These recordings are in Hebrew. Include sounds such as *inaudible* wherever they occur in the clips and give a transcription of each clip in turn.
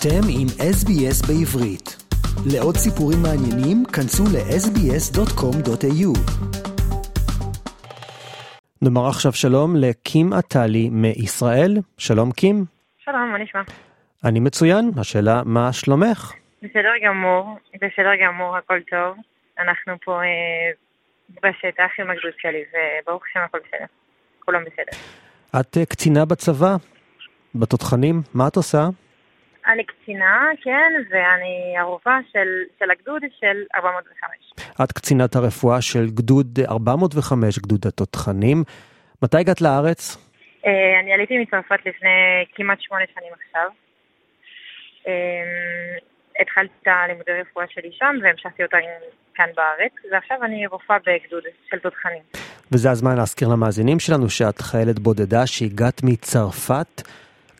אתם עם SBS בעברית. לעוד סיפורים מעניינים, כנסו ל-sbs.com.au. נאמר עכשיו שלום לקים עטלי מישראל. שלום קים. שלום, מה נשמע? אני מצוין, השאלה מה שלומך? בסדר גמור, בסדר גמור, הכל טוב. אנחנו פה אה, בשטח עם הגדוד שלי, וברוך השם הכל בסדר. כולם בסדר. את אה, קצינה בצבא, בתותחנים, מה את עושה? אני קצינה, כן, ואני ערובה של, של הגדוד של 405. את קצינת הרפואה של גדוד 405, גדוד התותחנים. מתי הגעת לארץ? אה, אני עליתי מצרפת לפני כמעט שמונה שנים עכשיו. אה, התחלתי את הלימודי רפואה שלי שם והמשכתי אותה כאן בארץ, ועכשיו אני רופאה בגדוד של תותחנים. וזה הזמן להזכיר למאזינים שלנו שאת חיילת בודדה שהגעת מצרפת.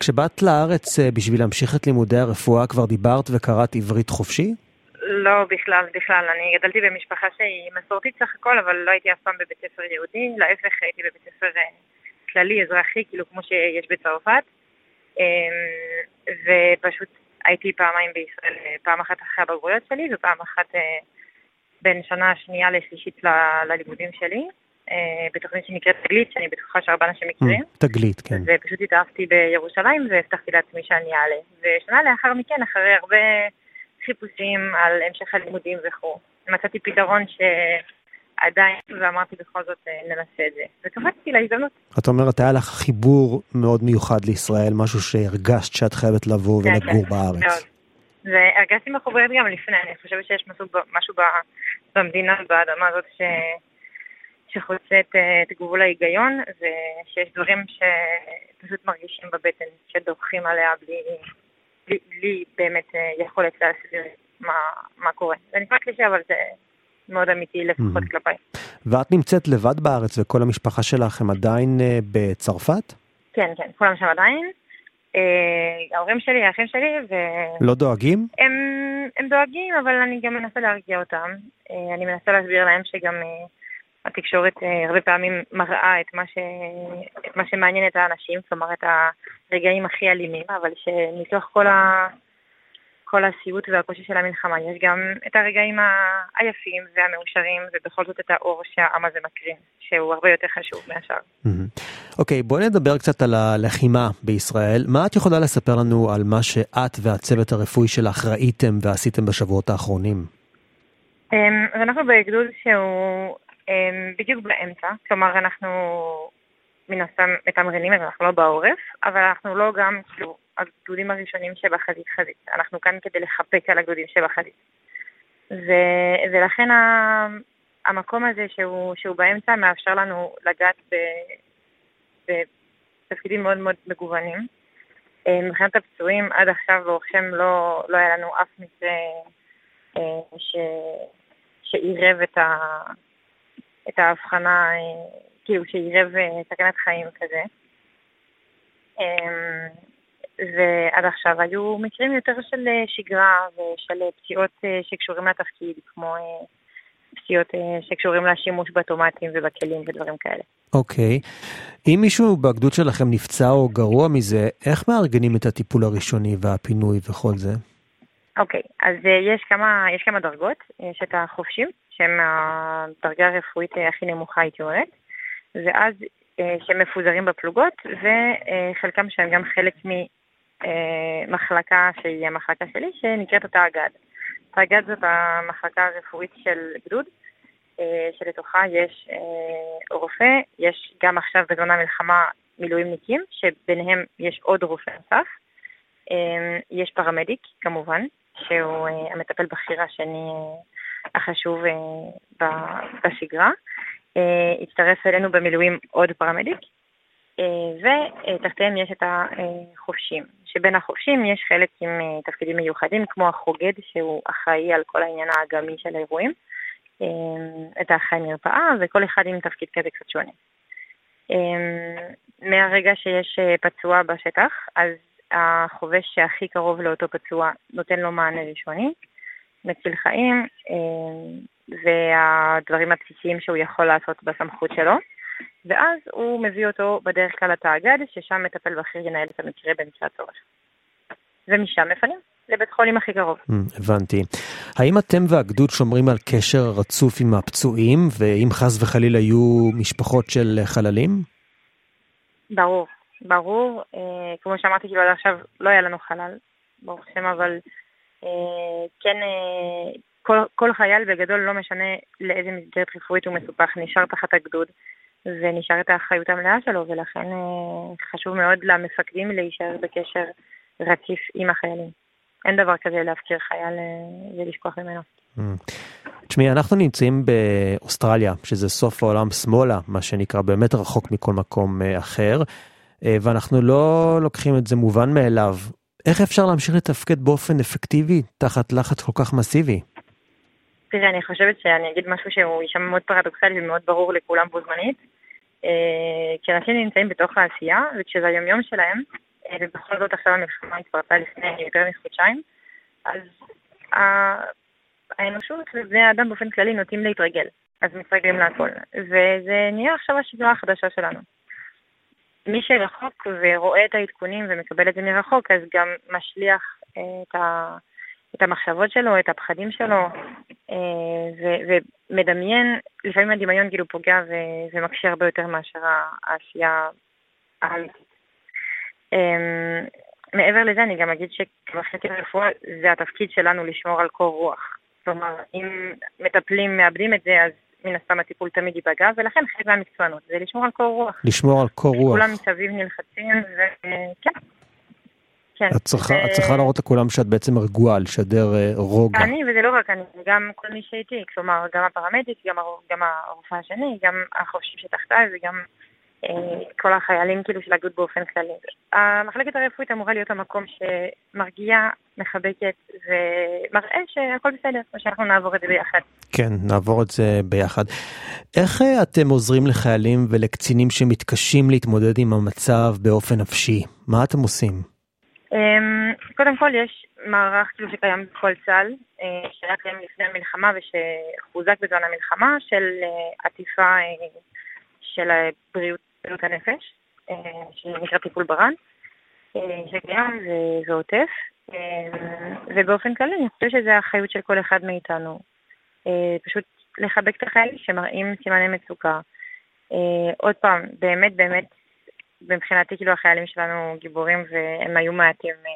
כשבאת לארץ אה, בשביל להמשיך את לימודי הרפואה כבר דיברת וקראת עברית חופשי? לא, בכלל, בכלל. אני גדלתי במשפחה שהיא מסורתית סך הכל, אבל לא הייתי אף פעם בבית ספר יהודי, להפך הייתי בבית ספר אה, כללי, אזרחי, כאילו כמו שיש בצרפת. אמ, ופשוט הייתי פעמיים בישראל, אה, פעם אחת אחרי הבגרויות שלי ופעם אחת בין שנה שנייה לשלישית ללימודים שלי. אה, בתוכנית שנקראת תגלית, שאני בטוחה שהרבה אנשים מכירים. Mm, תגלית, כן. ופשוט התאהבתי בירושלים והבטחתי לעצמי שאני אעלה. ושנה לאחר מכן, אחרי הרבה חיפושים על המשך הלימודים וכו', מצאתי פתרון שעדיין, ואמרתי בכל זאת אה, ננסה את זה. וקפצתי להזדמנות. את אומרת, היה לך חיבור מאוד מיוחד לישראל, משהו שהרגשת שאת חייבת לבוא כן, ולגור כן, בארץ. מאוד. והרגשתי מחוברת גם לפני, אני חושבת שיש משהו, משהו במדינה, באדמה הזאת, ש... שחוצה את, אה, את גבול ההיגיון, ושיש דברים שפשוט מרגישים בבטן, שדורכים עליה בלי, בלי, בלי באמת אה, יכולת להסביר מה, מה קורה. זה נשמע קלישה, אבל זה מאוד אמיתי לפחות Mhm. כלפיי. ואת נמצאת לבד בארץ וכל המשפחה שלך הם עדיין אה, בצרפת? כן, כן, כולם שם עדיין. ההורים שלי, האחים שלי, והם לא דואגים? הם דואגים, אבל אני גם מנסה להרגיע אותם. אני מנסה להסביר להם שגם התקשורת אה, הרבה פעמים מראה את מה, ש... את מה שמעניין את האנשים, כלומר את הרגעים הכי אלימים, אבל שמתוך כל, ה... כל הסיוט והקושי של המלחמה יש גם את הרגעים היפים והמאושרים, ובכל זאת את האור שהעם הזה מקרין, שהוא הרבה יותר חשוב מהשאר. אוקיי, בואי נדבר קצת על הלחימה בישראל. מה את יכולה לספר לנו על מה שאת והצוות הרפואי שלך ראיתם ועשיתם בשבועות האחרונים? אמ, אז אנחנו בגדוד שהוא בדיוק באמצע, כלומר אנחנו מן הסתם מתמרנים, אנחנו לא בעורף, אבל אנחנו לא גם כאילו הגדודים הראשונים שבחזית חזית, אנחנו כאן כדי לחפק על הגדודים שבחזית. ו, ולכן ה, המקום הזה שהוא, שהוא באמצע מאפשר לנו לגעת בתפקידים מאוד מאוד מגוונים. אה, מבחינת הפצועים, עד עכשיו ברוך שם לא, לא היה לנו אף מקרה אה, ש... שעירב את, ה... את ההבחנה, אה, כאילו שעירב סכנת חיים כזה. אה, ועד עכשיו היו מקרים יותר של אה, שגרה ושל אה, פציעות שקשורים לתפקיד, כמו פציעות שקשורים לשימוש באוטומטים ובכלים ודברים כאלה. אוקיי. אם מישהו בגדוד שלכם נפצע או גרוע מזה, איך מארגנים את הטיפול הראשוני והפינוי וכל זה? אוקיי, אז אה, יש כמה, יש כמה דרגות, יש את החובשים, שהם הדרגה הרפואית אה, הכי נמוכה הייתי אומרת, ואז אה, שהם מפוזרים בפלוגות, וחלקם שהם גם חלק ממחלקה שהיא המחלקה שלי, שנקראת אותה אגד. האגד זאת המחלקה הרפואית של גדוד, אה, שלתוכה יש אה, רופא, יש גם עכשיו בזמן המלחמה מילואימניקים, שביניהם יש עוד רופא נוסף. אה, יש פרמדיק, כמובן, שהוא אה, המטפל בכיר השני אה, החשוב אה, בשגרה. הצטרף אלינו במילואים עוד פרמדיק, ותחתיהם יש את החובשים, שבין החובשים יש חלק עם תפקידים מיוחדים, כמו החוגד, שהוא אחראי על כל העניין האגמי של האירועים, את האחראי מרפאה, וכל אחד עם תפקיד כזה קצת שונה. מהרגע שיש פצוע בשטח, אז החובש שהכי קרוב לאותו פצוע נותן לו מענה ראשוני, מציל חיים, אה, והדברים הבסיסיים שהוא יכול לעשות בסמכות שלו. ואז הוא מביא אותו בדרך כלל לתאגד, ששם מטפל בכיר ינהל את המקרה במקרה הצורך. ומשם מפנים לבית חולים הכי קרוב. Mm, הבנתי. האם אתם והגדוד שומרים על קשר רצוף עם הפצועים, ואם חס וחלילה יהיו משפחות של חללים? ברור, ברור. אה, כמו שאמרתי, כאילו עד עכשיו לא היה לנו חלל, ברוך השם, אבל אה, כן, אה, כל, כל חייל בגדול, לא משנה לאיזה מסגרת רפואית הוא מסופח, נשאר תחת הגדוד. ונשאר את האחריות המלאה שלו, ולכן אה, חשוב מאוד למפקדים להישאר בקשר רציף עם החיילים. אין דבר כזה להפקיר חייל אה, ולשכוח ממנו. Mm. תשמעי, אנחנו נמצאים באוסטרליה, שזה סוף העולם שמאלה, מה שנקרא, באמת רחוק מכל מקום אה, אחר, ואנחנו לא לוקחים את זה מובן מאליו. איך אפשר להמשיך לתפקד באופן אפקטיבי תחת לחץ כל כך מסיבי? תראה, אני חושבת שאני אגיד משהו שהוא יישמע מאוד פרדוקסלי ומאוד ברור לכולם בו זמנית. אה, כשאנשים נמצאים בתוך העשייה, וכשזה היומיום שלהם, אה, ובכל זאת עכשיו המלחמה התפרצה לפני יותר מחודשיים, אז האנושות ובני האדם באופן כללי נוטים להתרגל, אז מתרגלים להכל. וזה נהיה עכשיו השגרה החדשה שלנו. מי שרחוק ורואה את העדכונים ומקבל את זה מרחוק, אז גם משליח אה, את ה... את המחשבות שלו, את הפחדים שלו, אה, ומדמיין, לפעמים הדמיון כאילו פוגע ומקשה הרבה יותר מאשר העשייה האמיתית. אמ, מעבר לזה אני גם אגיד שכמחלקת רפואה זה התפקיד שלנו לשמור על קור רוח. כלומר, אם מטפלים מאבדים את זה, אז מן הסתם הטיפול תמיד ייפגע, ולכן חלק מהמקצוענות זה לשמור על קור רוח. לשמור על קור רוח. כולם מסביב נלחצים, וכן. כן. את צריכה, ו... את צריכה להראות לכולם שאת בעצם רגועה, לשדר uh, רוגע. אני, וזה לא רק אני, גם כל מי שאיתי, כלומר, גם הפרמדיק, גם, גם הרופא השני, גם החובשים שתחתיי וגם כל החיילים כאילו של הגדוד באופן כללי. המחלקת הרפואית אמורה להיות המקום שמרגיע, מחבקת ומראה שהכל בסדר, ושאנחנו נעבור את זה ביחד. כן, נעבור את זה ביחד. איך uh, אתם עוזרים לחיילים ולקצינים שמתקשים להתמודד עם המצב באופן נפשי? מה אתם עושים? אמ, קודם כל יש מערך כאילו שקיים בכל צה"ל, אה, שהיה קיים לפני המלחמה ושחוזק בזמן המלחמה של אה, עטיפה אה, של בריאות, בריאות הנפש, שנקרא טיפול ברן, שקיים ועוטף, ובאופן כללי אני חושבת שזו האחריות של כל אחד מאיתנו. פשוט לחבק את החיילים שמראים סימני מצוקה. עוד פעם, באמת באמת מבחינתי כאילו החיילים שלנו גיבורים והם היו מעטים אה,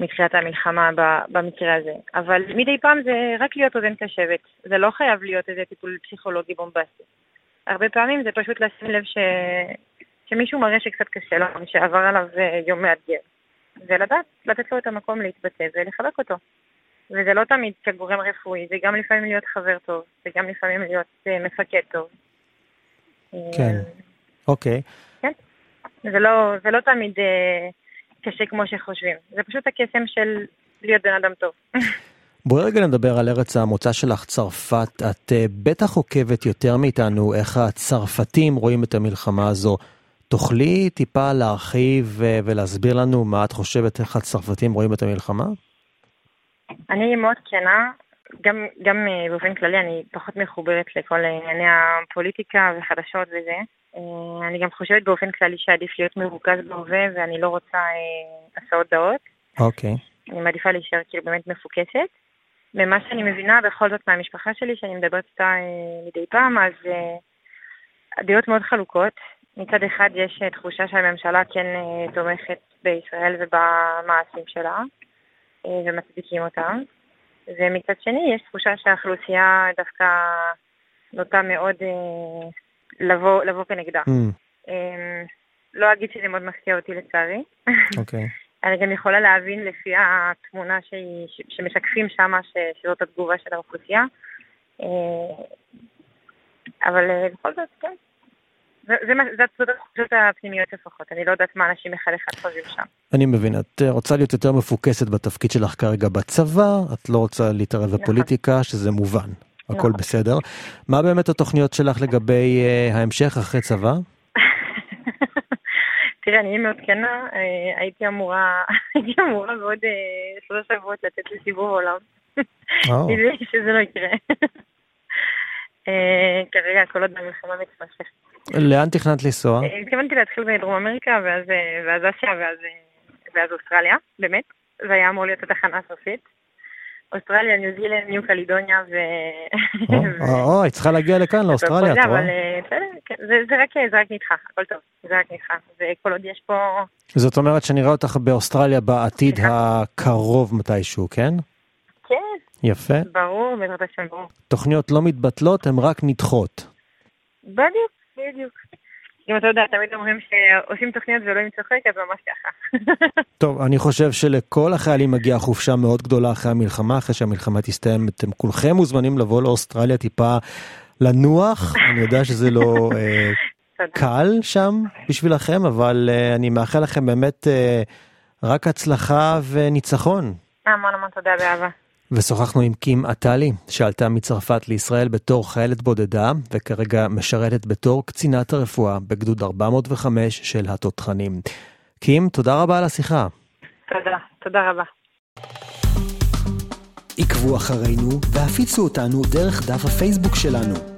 מתחילת המלחמה במקרה הזה. אבל מדי פעם זה רק להיות אוזן קשבת, זה לא חייב להיות איזה טיפול פסיכולוגי בומבסטי. הרבה פעמים זה פשוט לשים לב ש... שמישהו מראה שקצת קשה לו ושעבר עליו אה, יום מאתגר. ולדעת, לתת לו את המקום להתבטא ולחבק אותו. וזה לא תמיד כגורם רפואי, זה גם לפעמים להיות חבר טוב, זה גם לפעמים להיות uh, מפקד טוב. כן, אוקיי. כן. זה לא, זה לא תמיד אה, קשה כמו שחושבים, זה פשוט הקסם של להיות בן אדם טוב. *laughs* בואי רגע נדבר על ארץ המוצא שלך, צרפת. את uh, בטח עוקבת יותר מאיתנו איך הצרפתים רואים את המלחמה הזו. תוכלי טיפה להרחיב uh, ולהסביר לנו מה את חושבת, איך הצרפתים רואים את המלחמה? אני מאוד כנה, גם, גם uh, באופן כללי אני פחות מחוברת לכל ענייני הפוליטיקה וחדשות וזה. אה, אני גם חושבת באופן כללי שעדיף להיות מרוכז בהווה ואני לא רוצה אה, הסעות דעות. אוקיי. אני מעדיפה להישאר כאילו באמת מפוקסת. ממה שאני מבינה בכל זאת מהמשפחה שלי, שאני מדברת איתה אה, מדי פעם, אז אה, הדעות מאוד חלוקות. מצד אחד יש אה, תחושה שהממשלה כן תומכת בישראל ובמעשים שלה, ומצדיקים אותם. ומצד שני יש תחושה שהאוכלוסייה דווקא נוטה מאוד לבוא, לבוא כנגדה. Mm. Um, לא אגיד שזה מאוד מפתיע אותי לצערי. אוקיי. Okay. *laughs* אני גם יכולה להבין לפי התמונה שהיא, שמשקפים שם שזאת התגובה של האוכלוסייה. Uh, אבל uh, בכל זאת, כן. זאת התחושות הפנימיות לפחות, אני לא יודעת מה אנשים אחד אחד חושבים שם. אני מבין, את רוצה להיות יותר מפוקסת בתפקיד שלך כרגע בצבא, את לא רוצה להתערב נכון. בפוליטיקה, שזה מובן. הכל בסדר. מה באמת התוכניות שלך לגבי ההמשך אחרי צבא? תראה, אני מאוד כנה, אה, הייתי אמורה, *laughs* הייתי אמורה בעוד אה, שלושה שבועות לצאת לסיבוב עולם. נראה *laughs* שזה לא יקרה. *laughs* כרגע כל עוד המלחמה מתמשכת. לאן תכננת לנסוע? התכוונתי להתחיל בדרום אמריקה, ואז אסיה, ואז אוסטרליה, באמת. זה היה אמור להיות התחנה הסופית. אוסטרליה, ניו זילנד, ניו קלידוניה ו... או, *laughs* היא צריכה להגיע לכאן, לאוסטרליה, את רואה? אה, כן, זה רק נדחה, הכל טוב, זה רק נדחה. וכל עוד יש פה... זאת אומרת שנראה אותך באוסטרליה בעתיד הקרוב מתישהו, כן? כן. יפה. ברור, בעזרת השם, ברור. תוכניות לא מתבטלות, הן רק נדחות. בדיוק, בדיוק. אם אתה יודע, תמיד אומרים שעושים תוכניות ואלוהים צוחק, אז ממש ככה. *laughs* טוב, אני חושב שלכל החיילים מגיעה חופשה מאוד גדולה אחרי המלחמה, אחרי שהמלחמה תסתיים, אתם כולכם מוזמנים לבוא לאוסטרליה טיפה לנוח, אני יודע שזה לא אה, *laughs* קל שם בשבילכם, אבל אה, אני מאחל לכם באמת אה, רק הצלחה וניצחון. המון המון תודה באהבה. ושוחחנו עם קים עטלי, שעלתה מצרפת לישראל בתור חיילת בודדה, וכרגע משרתת בתור קצינת הרפואה בגדוד 405 של התותחנים. קים, תודה רבה על השיחה. תודה, תודה רבה. עקבו אחרינו והפיצו אותנו דרך דף הפייסבוק שלנו.